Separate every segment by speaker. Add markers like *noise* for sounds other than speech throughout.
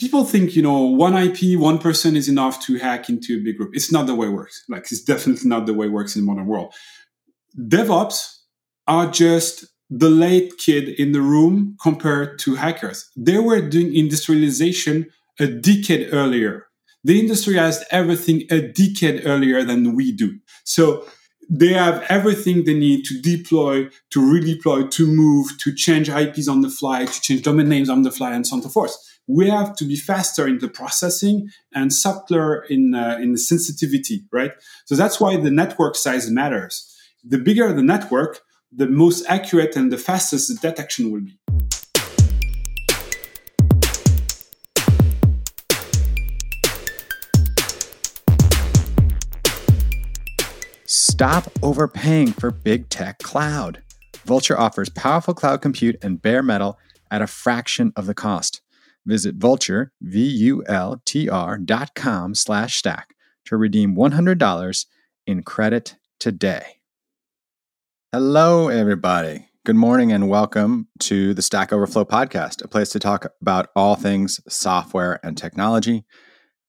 Speaker 1: people think, you know, one IP, one person is enough to hack into a big group. It's not the way it works. Like it's definitely not the way it works in the modern world. DevOps are just the late kid in the room compared to hackers. They were doing industrialization a decade earlier. The industry has everything a decade earlier than we do. So they have everything they need to deploy, to redeploy, to move, to change IPs on the fly, to change domain names on the fly, and so on and so forth. We have to be faster in the processing and subtler in uh, in the sensitivity, right? So that's why the network size matters. The bigger the network, the most accurate and the fastest the detection will be.
Speaker 2: Stop overpaying for big tech cloud. Vultr offers powerful cloud compute and bare metal at a fraction of the cost. Visit Vultr, V-U-L-T-R dot com slash stack to redeem $100 in credit today. Hello, everybody. Good morning and welcome to the Stack Overflow podcast, a place to talk about all things software and technology.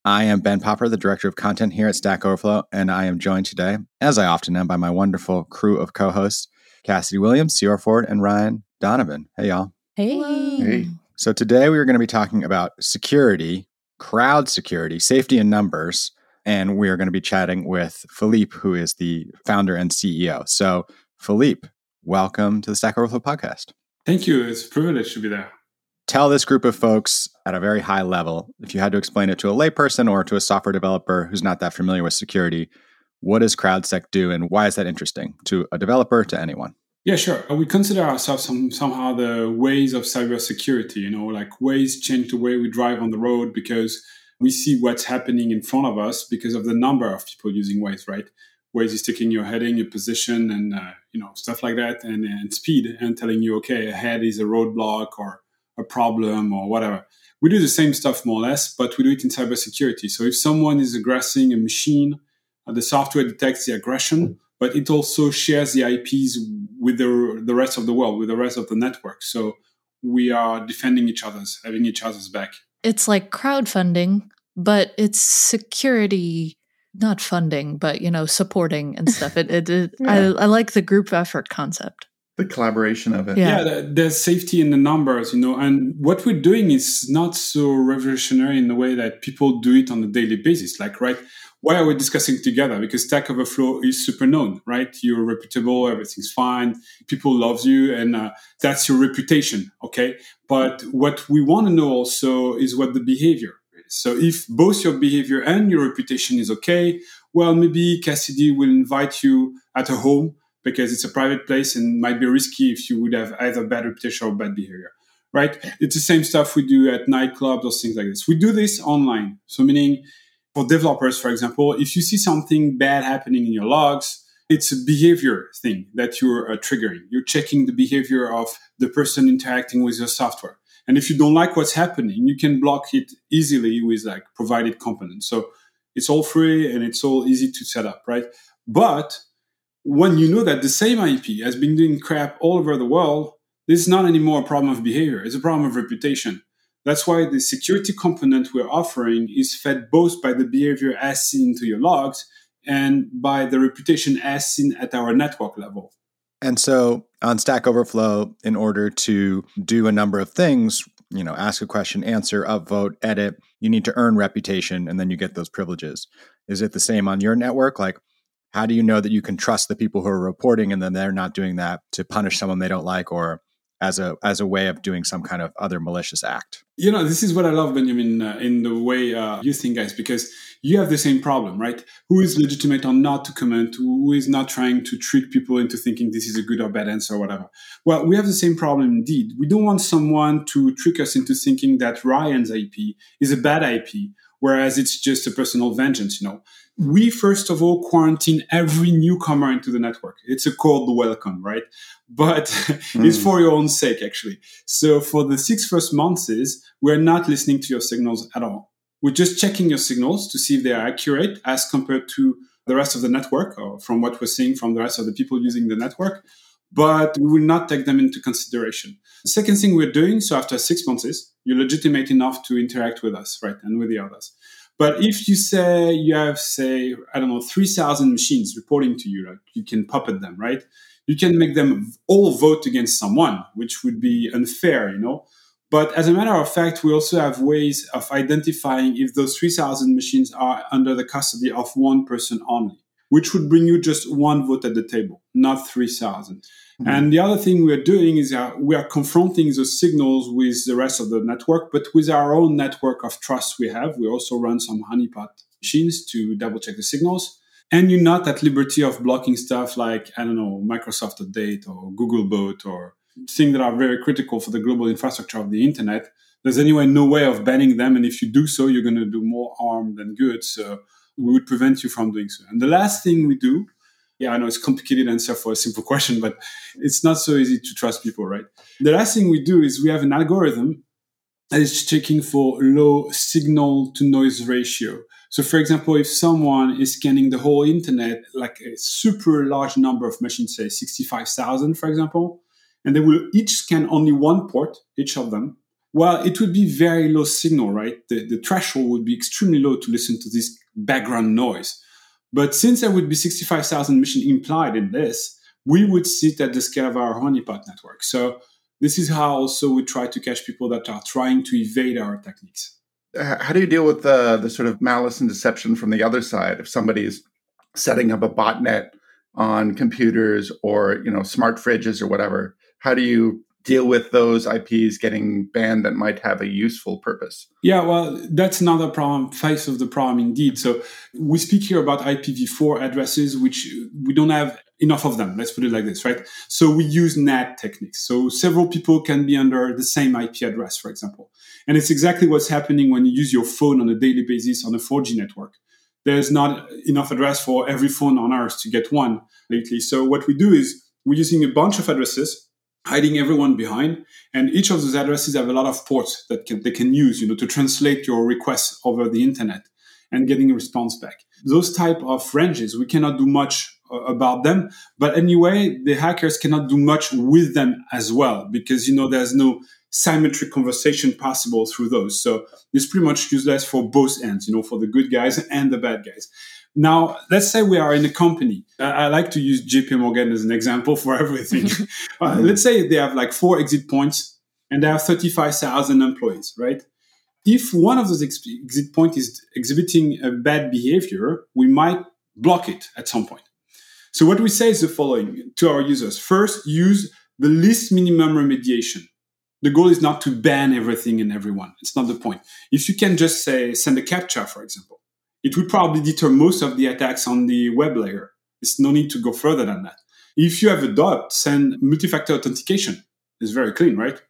Speaker 2: I am Ben Popper, the director of content here at Stack Overflow, and I am joined today, as I often am, by my wonderful crew of co hosts, Cassidy Williams, Ceora Ford, and Ryan Donovan. Hey, y'all.
Speaker 3: Hey.
Speaker 4: Hey.
Speaker 2: So, today we are going to be talking about security, crowd security, safety in numbers, and we are going to be chatting with Philippe, who is the founder and CEO. So, Philippe, welcome to the Stack Overflow podcast.
Speaker 1: Thank you. It's a privilege to be there.
Speaker 2: Tell this group of folks at a very high level, if you had to explain it to a layperson or to a software developer who's not that familiar with security, what does CrowdSec do and why is that interesting to a developer, to anyone?
Speaker 1: Yeah, sure. We consider ourselves some, somehow the Waze of cybersecurity. You know, like Waze change the way we drive on the road because we see what's happening in front of us because of the number of people using Waze, right? Waze is taking your heading, your position, and uh, you know stuff like that, and, and speed, and telling you, okay, ahead is a roadblock or a problem or whatever. We do the same stuff more or less, but we do it in cybersecurity. So if someone is aggressing a machine, uh, the software detects the aggression, but it also shares the IPs with the the rest of the world, with the rest of the network. So we are defending each other's, having each other's back.
Speaker 3: It's like crowdfunding, but it's security not funding, but you know, supporting and *laughs* stuff. It, it, it yeah. I, I like the group effort concept.
Speaker 4: The collaboration of it.
Speaker 1: Yeah, yeah there's safety in the numbers, you know, and what we're doing is not so revolutionary in the way that people do it on a daily basis. Like, right, why are we discussing together? Because Stack Overflow is super known, right? You're reputable, everything's fine, people love you, and uh, that's your reputation, okay? But what we want to know also is what the behavior is. so if both your behavior and your reputation is okay, well, maybe Cassidy will invite you at her home because it's a private place and might be risky if you would have either bad reputation or bad behavior, right? It's the same stuff we do at nightclubs or things like this. We do this online. So meaning for developers, for example, if you see something bad happening in your logs, it's a behavior thing that you're uh, triggering. You're checking the behavior of the person interacting with your software. And if you don't like what's happening, you can block it easily with like provided components. So it's all free and it's all easy to set up, right? But when you know that the same IP has been doing crap all over the world, this is not anymore a problem of behavior, it's a problem of reputation. That's why the security component we're offering is fed both by the behavior as seen to your logs and by the reputation as seen at our network level.
Speaker 2: And so on Stack Overflow, in order to do a number of things, you know, ask a question, answer, upvote, edit, you need to earn reputation and then you get those privileges. Is it the same on your network? Like, how do you know that you can trust the people who are reporting and then they're not doing that to punish someone they don't like or as a as a way of doing some kind of other malicious act.
Speaker 1: You know, this is what I love, Benjamin, uh, in the way uh, you think, guys, because you have the same problem, right? Who is legitimate or not to comment? Who is not trying to trick people into thinking this is a good or bad answer or whatever? Well, we have the same problem indeed. We don't want someone to trick us into thinking that Ryan's IP is a bad IP, whereas it's just a personal vengeance, you know we first of all quarantine every newcomer into the network. It's a cold welcome, right? But mm. *laughs* it's for your own sake, actually. So for the six first months, is we're not listening to your signals at all. We're just checking your signals to see if they are accurate as compared to the rest of the network or from what we're seeing from the rest of the people using the network. but we will not take them into consideration. The second thing we're doing, so after six months is you're legitimate enough to interact with us, right? And with the others. But if you say you have, say, I don't know, 3,000 machines reporting to you, like you can puppet them, right? You can make them all vote against someone, which would be unfair, you know? But as a matter of fact, we also have ways of identifying if those 3,000 machines are under the custody of one person only, which would bring you just one vote at the table, not 3,000. Mm-hmm. And the other thing we're doing is that we are confronting the signals with the rest of the network, but with our own network of trust we have. We also run some honeypot machines to double check the signals. And you're not at liberty of blocking stuff like, I don't know, Microsoft Update or Googlebot or things that are very critical for the global infrastructure of the internet. There's anyway no way of banning them. And if you do so, you're going to do more harm than good. So we would prevent you from doing so. And the last thing we do, yeah, I know it's complicated answer for a simple question, but it's not so easy to trust people, right? The last thing we do is we have an algorithm that is checking for low signal to noise ratio. So, for example, if someone is scanning the whole internet, like a super large number of machines, say 65,000, for example, and they will each scan only one port, each of them. Well, it would be very low signal, right? The, the threshold would be extremely low to listen to this background noise. But since there would be 65,000 machines implied in this, we would sit at the scale of our honeypot network. So this is how also we try to catch people that are trying to evade our techniques.
Speaker 4: Uh, how do you deal with the, the sort of malice and deception from the other side? If somebody is setting up a botnet on computers or you know smart fridges or whatever, how do you deal with those IPs getting banned that might have a useful purpose?
Speaker 1: Yeah, well, that's another problem, face of the problem indeed. So we speak here about IPv4 addresses, which we don't have enough of them. Let's put it like this, right? So we use NAT techniques. So several people can be under the same IP address, for example. And it's exactly what's happening when you use your phone on a daily basis on a 4G network. There's not enough address for every phone on Earth to get one lately. So what we do is we're using a bunch of addresses hiding everyone behind. And each of those addresses have a lot of ports that can, they can use, you know, to translate your requests over the internet and getting a response back. Those type of ranges, we cannot do much uh, about them. But anyway, the hackers cannot do much with them as well because, you know, there's no symmetric conversation possible through those. So it's pretty much useless for both ends, you know, for the good guys and the bad guys. Now, let's say we are in a company. I, like to use JP Morgan as an example for *laughs* everything. uh, let's say they have like four exit points and they have 35,000 employees, right? If one of those ex- exit points is exhibiting a bad behavior, we might block it at some point. So what we say is the following to our users. First, use the least minimum remediation. The goal is not to ban everything and everyone. It's not the point. If you can just say, send a captcha, for example, it would probably deter most of the attacks on the web layer. There's no need to go further than that. If you have a dot, send multi-factor authentication. It's very clean, right?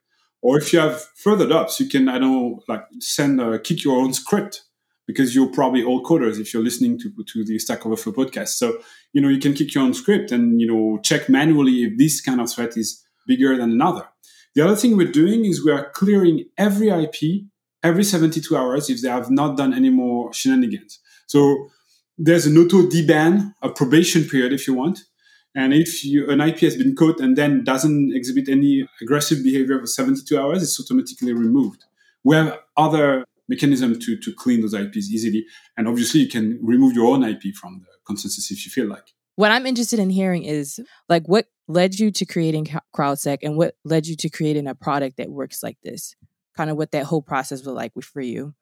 Speaker 1: Or if you have further dots, you can, I don't know, like send, uh, kick your own script because you're probably all coders if you're listening to, to the Stack Overflow podcast. So, you know, you can kick your own script and, you know, check manually if this kind of threat is bigger than another. The other thing we're doing is we are clearing every IP every 72 hours if they have not done any more shenanigans. So there's an auto deban, a probation period if you want. And if you, an IP has been caught and then doesn't exhibit any aggressive behavior for 72 hours, it's automatically removed. We have other mechanisms to, to clean those IPs easily. And obviously you can remove your own IP from the consensus if you feel like.
Speaker 5: What I'm interested in hearing is like what led you to creating CrowdSec and what led you to creating a product that works like this? Kind of what that whole process was like for you.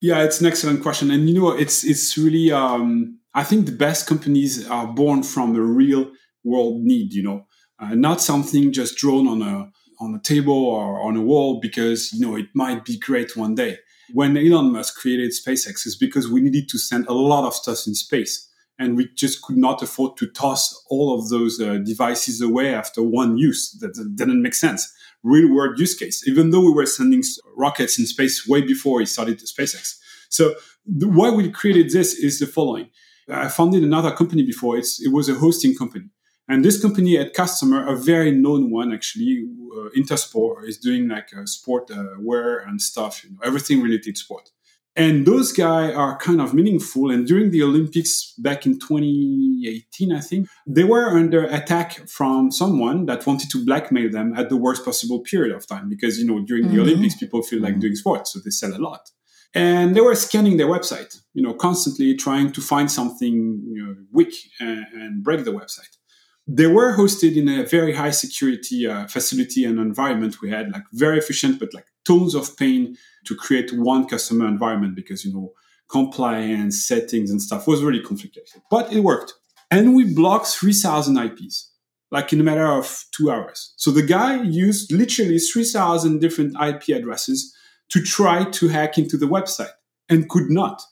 Speaker 1: Yeah, it's an excellent question, and you know, it's it's really. Um, I think the best companies are born from a real world need. You know, uh, not something just drawn on a on a table or on a wall because you know it might be great one day. When Elon Musk created SpaceX, is because we needed to send a lot of stuff in space, and we just could not afford to toss all of those uh, devices away after one use. That, that didn't make sense real world use case, even though we were sending rockets in space way before he started SpaceX. So the, why we created this is the following. I founded another company before. It's, it was a hosting company. And this company had customer, a very known one actually, uh, Intersport is doing like uh, sport uh, wear and stuff, you know, everything related to sport. And those guys are kind of meaningful. And during the Olympics back in 2018, I think, they were under attack from someone that wanted to blackmail them at the worst possible period of time. Because, you know, during mm-hmm. the Olympics, people feel like mm-hmm. doing sports, so they sell a lot. And they were scanning their website, you know, constantly trying to find something you know, weak and, and break the website. They were hosted in a very high security uh, facility and environment we had, like very efficient, but like tons of pain to create one customer environment because, you know, compliance, settings, and stuff was really complicated. But it worked. And we blocked 3,000 IPs, like in a matter of two hours. So the guy used literally 3,000 different IP addresses to try to hack into the website and could not.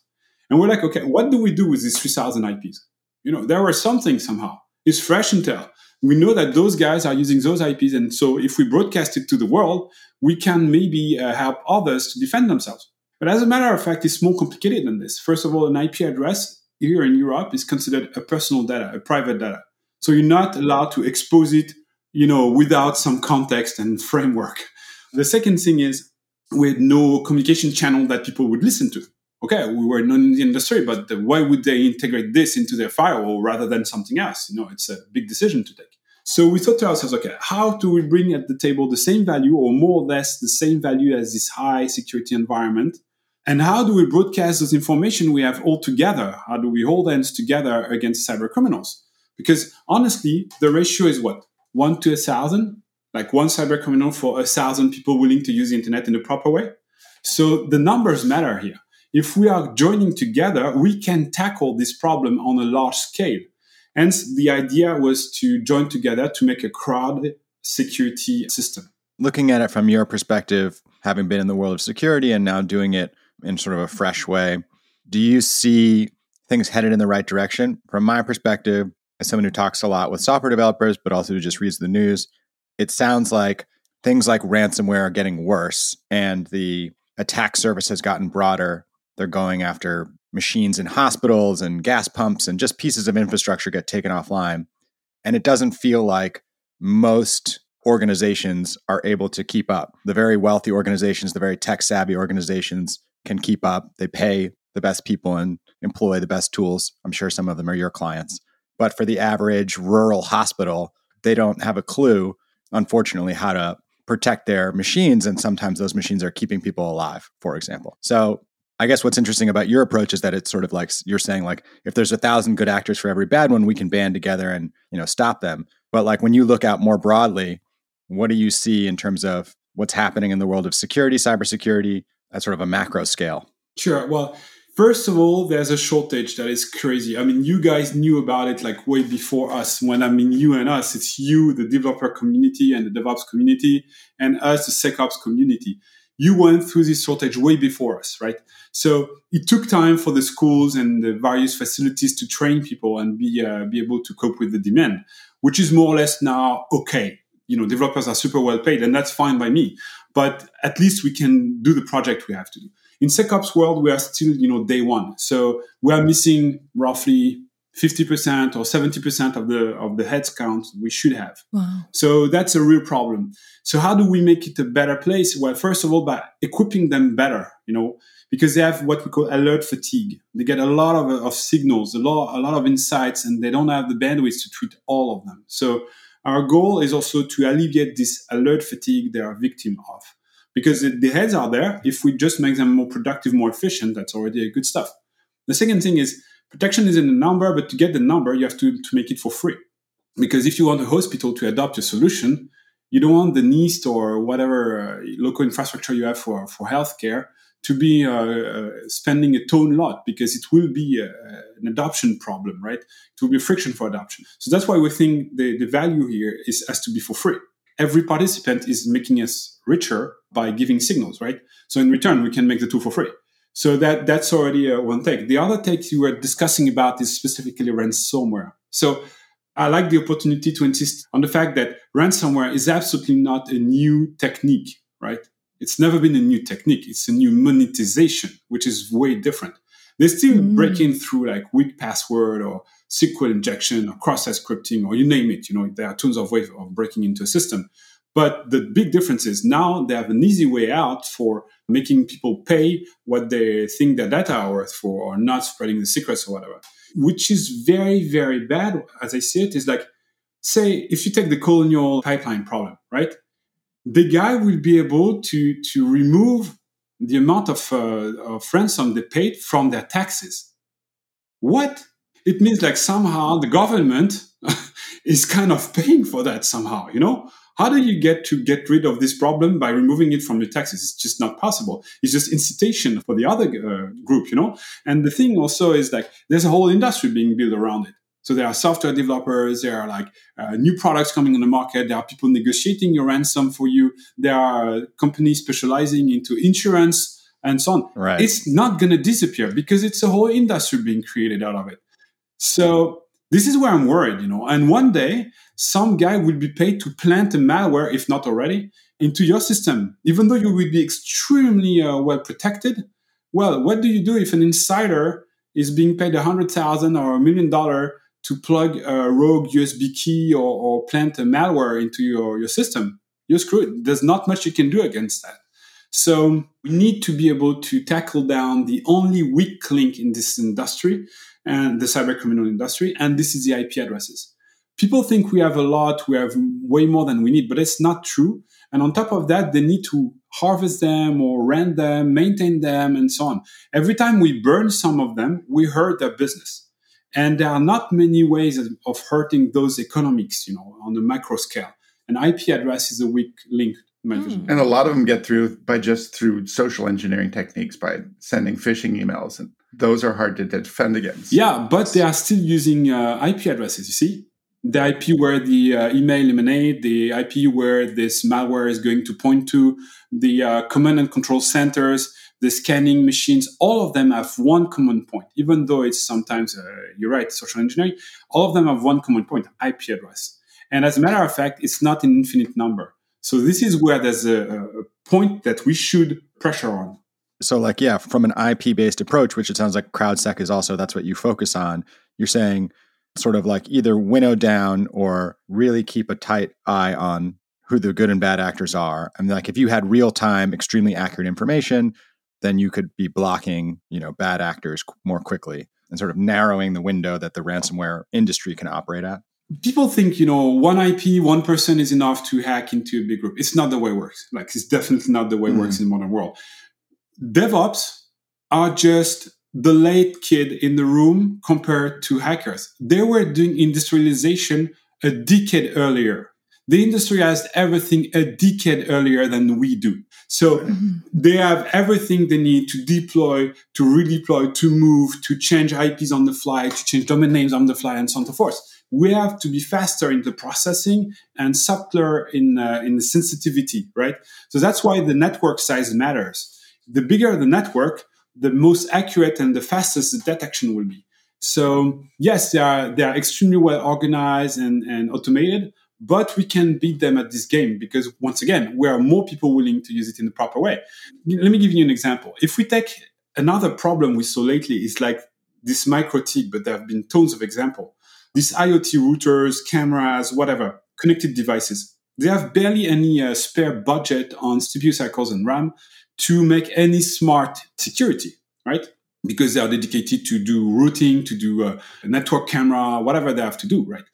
Speaker 1: And we're like, okay, what do we do with these 3,000 IPs? You know, there was something somehow. It's fresh intel. We know that those guys are using those IPs. And so if we broadcast it to the world, we can maybe uh, help others to defend themselves. But as a matter of fact, it's more complicated than this. First of all, an IP address here in Europe is considered a personal data, a private data. So you're not allowed to expose it, you know, without some context and framework. The second thing is with no communication channel that people would listen to. Okay, we were not in the industry, but why would they integrate this into their firewall rather than something else? You know, it's a big decision to take. So we thought to ourselves, okay, how do we bring at the table the same value or more or less the same value as this high security environment? And how do we broadcast those information we have all together? How do we hold hands together against cyber criminals? Because honestly, the ratio is what? One to a thousand? Like one cyber criminal for a thousand people willing to use the internet in a proper way? So the numbers matter here. If we are joining together, we can tackle this problem on a large scale. Hence, the idea was to join together to make a crowd security system.
Speaker 2: Looking at it from your perspective, having been in the world of security and now doing it in sort of a fresh way, do you see things headed in the right direction? From my perspective, as someone who talks a lot with software developers, but also who just reads the news, it sounds like things like ransomware are getting worse and the attack surface has gotten broader. They're going after machines in hospitals and gas pumps and just pieces of infrastructure get taken offline. And it doesn't feel like most organizations are able to keep up. The very wealthy organizations, the very tech savvy organizations can keep up. They pay the best people and employ the best tools. I'm sure some of them are your clients. But for the average rural hospital, they don't have a clue, unfortunately, how to protect their machines. And sometimes those machines are keeping people alive, for example. So I guess what's interesting about your approach is that it's sort of like you're saying like if there's a thousand good actors for every bad one, we can band together and you know stop them. But like when you look out more broadly, what do you see in terms of what's happening in the world of security, cybersecurity, at sort of a macro scale?
Speaker 1: Sure. Well, first of all, there's a shortage that is crazy. I mean, you guys knew about it like way before us. When I mean you and us, it's you, the developer community and the DevOps community, and us, the SecOps community you went through this shortage way before us, right? So it took time for the schools and the various facilities to train people and be uh, be able to cope with the demand, which is more or less now okay. You know, developers are super well paid, and that's fine by me. But at least we can do the project we have to do. In SecOps world, we are still, you know, day one. So we are missing roughly 50% or 70% of the of the heads count we should have. Wow. So that's a real problem. So how do we make it a better place? Well, first of all, by equipping them better, you know, because they have what we call alert fatigue. They get a lot of, of signals, a lot, a lot of insights, and they don't have the bandwidth to treat all of them. So our goal is also to alleviate this alert fatigue they are victim of. Because the heads are there. If we just make them more productive, more efficient, that's already a good stuff. The second thing is Protection is in the number, but to get the number, you have to, to make it for free. Because if you want a hospital to adopt a solution, you don't want the NIST or whatever uh, local infrastructure you have for, for healthcare to be uh, uh, spending a ton lot because it will be a, an adoption problem, right? It will be friction for adoption. So that's why we think the, the value here is has to be for free. Every participant is making us richer by giving signals, right? So in return, we can make the tool for free. So that that's already uh, one take. The other take you were discussing about is specifically ransomware. So I like the opportunity to insist on the fact that ransomware is absolutely not a new technique, right? It's never been a new technique. It's a new monetization, which is way different. They're still mm. breaking through like weak password or SQL injection or cross-site scripting or you name it. You know, there are tons of ways of breaking into a system. But the big difference is now they have an easy way out for making people pay what they think their data are worth for or not spreading the secrets or whatever, which is very, very bad. As I see it, is like, say, if you take the colonial pipeline problem, right? The guy will be able to, to remove the amount of, uh, of ransom they paid from their taxes. What? It means like somehow the government *laughs* is kind of paying for that somehow, you know? How do you get to get rid of this problem by removing it from your taxes? It's just not possible. It's just incitation for the other uh, group, you know? And the thing also is like there's a whole industry being built around it. So there are software developers, there are like uh, new products coming on the market, there are people negotiating your ransom for you, there are companies specializing into insurance and so on.
Speaker 2: Right.
Speaker 1: It's not going to disappear because it's a whole industry being created out of it. So this is where I'm worried, you know. And one day, some guy will be paid to plant a malware, if not already, into your system, even though you will be extremely uh, well protected. Well, what do you do if an insider is being paid a hundred thousand or a million dollar to plug a rogue USB key or, or plant a malware into your, your system, you're screwed. There's not much you can do against that. So we need to be able to tackle down the only weak link in this industry and the cyber criminal industry, and this is the IP addresses. People think we have a lot, we have way more than we need, but it's not true. And on top of that, they need to harvest them or rent them, maintain them, and so on. Every time we burn some of them, we hurt their business. And there are not many ways of hurting those economics, you know, on a macro scale. An IP address is a weak link.
Speaker 4: Mm. And a lot of them get through by just through social engineering techniques, by sending phishing emails, and those are hard to defend against.
Speaker 1: Yeah, but they are still using uh, IP addresses. You see, the IP where the uh, email emanate, the IP where this malware is going to point to, the uh, command and control centers, the scanning machines, all of them have one common point, even though it's sometimes, uh, you're right, social engineering, all of them have one common point, IP address. And as a matter of fact, it's not an infinite number. So this is where there's a, a point that we should pressure on.
Speaker 2: So, like, yeah, from an IP based approach, which it sounds like CrowdSec is also that's what you focus on. You're saying sort of like either winnow down or really keep a tight eye on who the good and bad actors are. I mean, like if you had real time, extremely accurate information, then you could be blocking, you know, bad actors more quickly and sort of narrowing the window that the ransomware industry can operate at.
Speaker 1: People think, you know, one IP, one person is enough to hack into a big group. It's not the way it works. Like it's definitely not the way it mm. works in the modern world. DevOps are just the late kid in the room compared to hackers. They were doing industrialization a decade earlier the industry has everything a decade earlier than we do. So mm-hmm. they have everything they need to deploy, to redeploy, to move, to change IPs on the fly, to change domain names on the fly, and so on and so forth. We have to be faster in the processing and subtler in uh, in the sensitivity, right? So that's why the network size matters. The bigger the network, the most accurate and the fastest the detection will be. So yes, they are they are extremely well organized and, and automated, but we can beat them at this game because once again, we are more people willing to use it in the proper way. Let me give you an example. If we take another problem we saw lately is like this MikroTik, but there have been tons of example. These IoT routers, cameras, whatever, connected devices. They have barely any uh, spare budget on CPU cycles and RAM to make any smart security, right? Because they are dedicated to do routing, to do uh, a network camera, whatever they have to do, right?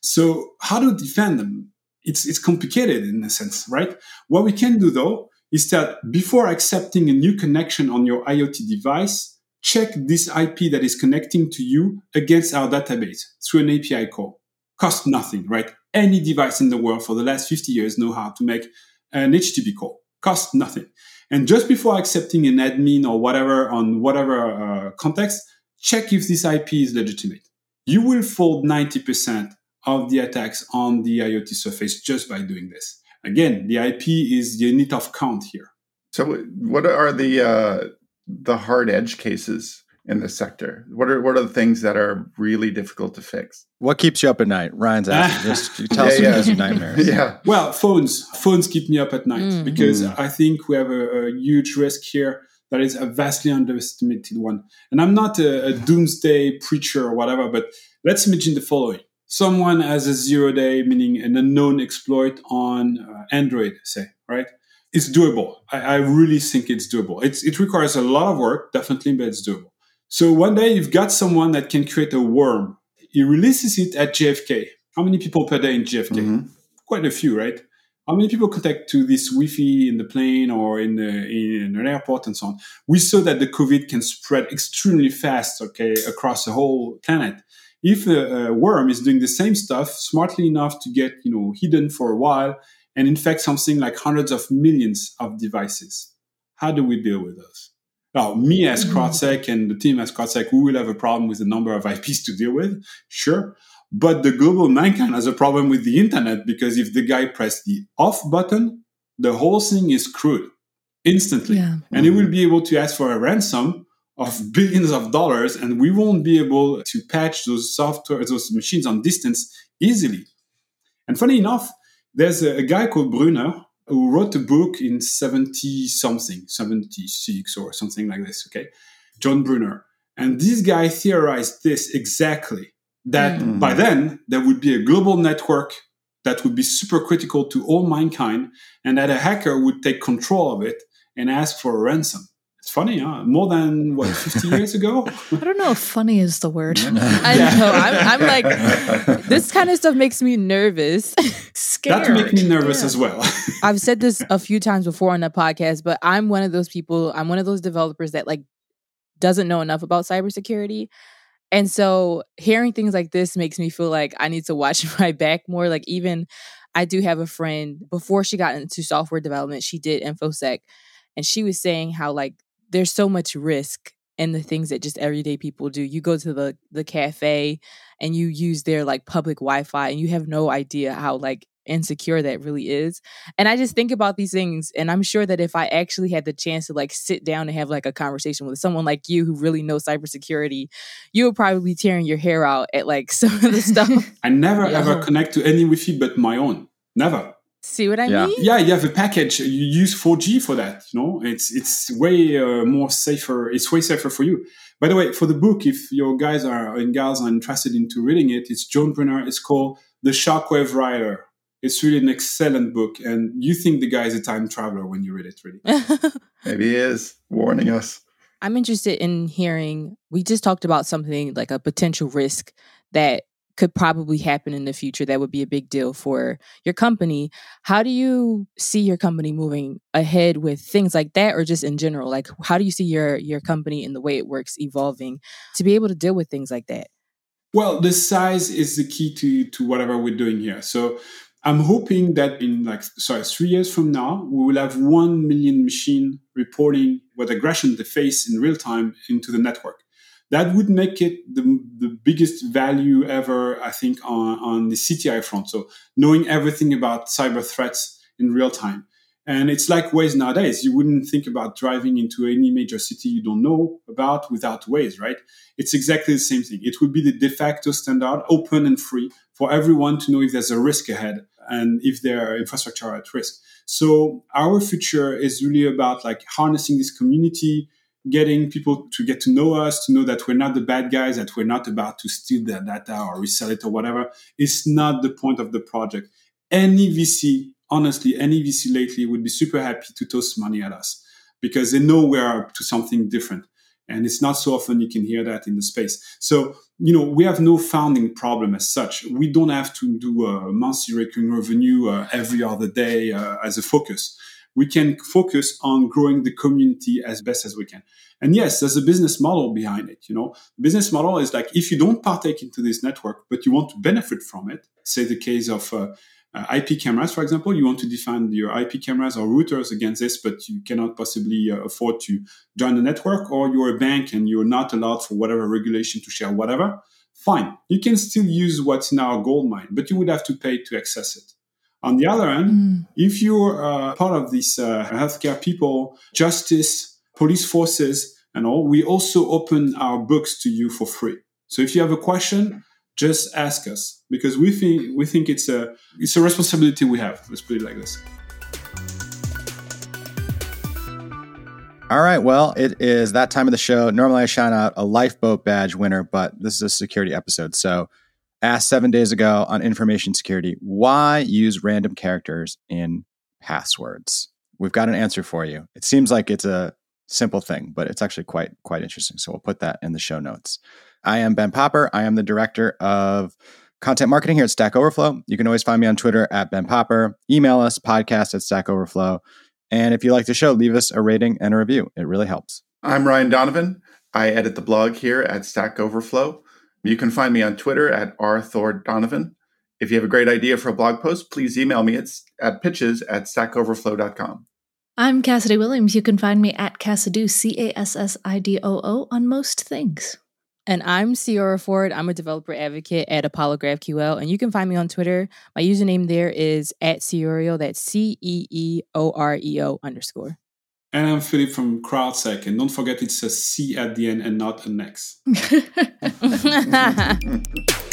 Speaker 1: So how to defend them? It's, it's complicated in a sense, right? What we can do though is that before accepting a new connection on your IoT device, check this IP that is connecting to you against our database through an API call. Cost nothing, right? Any device in the world for the last 50 years know how to make an HTTP call. Cost nothing. And just before accepting an admin or whatever on whatever uh, context, check if this IP is legitimate. You will fold 90% of the attacks on the IoT surface just by doing this. Again, the IP is the unit of count here.
Speaker 4: So, what are the uh, the hard edge cases in this sector? What are what are the things that are really difficult to fix?
Speaker 2: What keeps you up at night? Ryan's asking. *laughs* Just tell us yeah, yeah. nightmares. *laughs*
Speaker 4: yeah.
Speaker 1: Well, phones. Phones keep me up at night mm. because mm. I think we have a, a, huge risk here that is a vastly underestimated one. And I'm not a, a doomsday preacher or whatever, but let's imagine the following someone has a zero day, meaning an unknown exploit on uh, Android, say, right? It's doable. I, I really think it's doable. It's, it requires a lot of work, definitely, but it's doable. So one day you've got someone that can create a worm. He releases it at JFK. How many people per day in JFK? Mm-hmm. Quite a few, right? How many people connect to this Wi-Fi in the plane or in, the, in an airport and so on? We saw that the COVID can spread extremely fast, okay, across the whole planet if a, a, worm is doing the same stuff smartly enough to get you know hidden for a while and infect something like hundreds of millions of devices how do we deal with those now me as. CrowdSec and the team as CrowdSec we will have a problem with the number of ips to deal with sure but the global mankind has a problem with the internet because if the guy pressed the off button the whole thing is screwed instantly yeah. and he will be able to ask for a ransom of *laughs* billions of dollars and we won't be able to patch those software those machines on distance easily and funny enough there's a, a guy called brunner who wrote a book in 70 something 76 or something like this okay john brunner and this guy theorized this exactly that mm. by then there would be a global network that would be super critical to all mankind and that a hacker would take control of it and ask for a ransom it's funny, huh? More than what, 50 years ago? *laughs*
Speaker 3: I don't know if funny is the word.
Speaker 5: I know. I'm, I'm, like, *laughs* this kind of stuff makes me nervous. *laughs*
Speaker 1: Scared. That makes me nervous yeah. as well. *laughs*
Speaker 5: I've said this a few times before on the podcast, but I'm one of those people, I'm one of those developers that like doesn't know enough about cybersecurity. And so hearing things like this makes me feel like I need to watch *laughs* my back more. Like even I do have a friend before she got into software development, she did infosec and she was saying how like there's so much risk in the things that just everyday people do. You go to the the cafe and you use their like public Wi-Fi and you have no idea how like insecure that really is. And I just think about these things and I'm sure that if I actually had the chance to like sit down and have like a conversation with someone like you who really knows cybersecurity, you would probably be tearing your hair out at like *laughs* some of the stuff. *laughs*
Speaker 1: I never yeah. ever connect to any Wi-Fi but my own. Never.
Speaker 5: See what I
Speaker 1: yeah.
Speaker 5: mean?
Speaker 1: Yeah, you have a package. You use 4G for that. You know, it's it's way uh, more safer. It's way safer for you. By the way, for the book, if your guys are and gals are interested into reading it, it's John Brunner. It's called The Shockwave Rider. It's really an excellent book, and you think the guy is a time traveler when you read it. Really, *laughs*
Speaker 4: maybe he is warning us.
Speaker 5: I'm interested in hearing. We just talked about something like a potential risk that could probably happen in the future that would be a big deal for your company. How do you see your company moving ahead with things like that or just in general? Like how do you see your your company and the way it works evolving to be able to deal with things like that?
Speaker 1: Well, the size is the key to to whatever we're doing here. So I'm hoping that in like sorry, three years from now, we will have one million machine reporting what aggression they face in real time into the network that would make it the, the biggest value ever, I think, on, on the CTI front. So knowing everything about cyber threats in real time. And it's like Waze nowadays. You wouldn't think about driving into any major city you don't know about without Waze, right? It's exactly the same thing. It would be the de facto standard, open and free for everyone to know if there's a risk ahead and if their infrastructure are at risk. So our future is really about like harnessing this community, getting people to get to know us, to know that we're not the bad guys, that we're not about to steal their data or resell it or whatever. It's not the point of the project. Any VC, honestly, any VC lately would be super happy to toss money at us because they know we're up to something different. And it's not so often you can hear that in the space. So, you know, we have no founding problem as such. We don't have to do a monthly recurring revenue uh, every other day uh, as a focus we can focus on growing the community as best as we can. And yes, there's a business model behind it. You know, business model is like if you don't partake into this network, but you want to benefit from it. Say the case of uh, IP cameras, for example, you want to defend your IP cameras or routers against this, but you cannot possibly uh, afford to join the network, or you're a bank and you're not allowed for whatever regulation to share whatever. Fine, you can still use what's in our gold mine, but you would have to pay to access it. On the other hand, mm. if you're uh, part of these uh, healthcare people, justice, police forces, and all, we also open our books to you for free. So if you have a question, just ask us because we think we think it's a it's a responsibility we have. Let's put it like this.
Speaker 2: All right. Well, it is that time of the show. Normally, I shout out a lifeboat badge winner, but this is a security episode, so asked seven days ago on information security why use random characters in passwords? We've got an answer for you. It seems like it's a simple thing, but it's actually quite quite interesting. So we'll put that in the show notes. I am Ben Popper. I am the director of content marketing here at Stack Overflow. You can always find me on Twitter at Ben Popper. Email us podcast at Stack Overflow. And if you like the show, leave us a rating and a review. It really helps.
Speaker 4: I'm Ryan Donovan. I edit the blog here at Stack Overflow. You can find me on Twitter at rthordonovan. If you have a great idea for a blog post, please email me at, at pitches at stackoverflow.com.
Speaker 3: I'm Cassidy Williams. You can find me at Cassidoo, C A S S I D O O, on most things.
Speaker 5: And I'm Ceora Ford. I'm a developer advocate at Apollo GraphQL, and you can find me on Twitter. My username there is at Ceeoreo. That's C E E O R E O underscore.
Speaker 1: And I'm Philippe from CrowdSec, and don't forget it's a C at the end and not an X. *laughs* *laughs*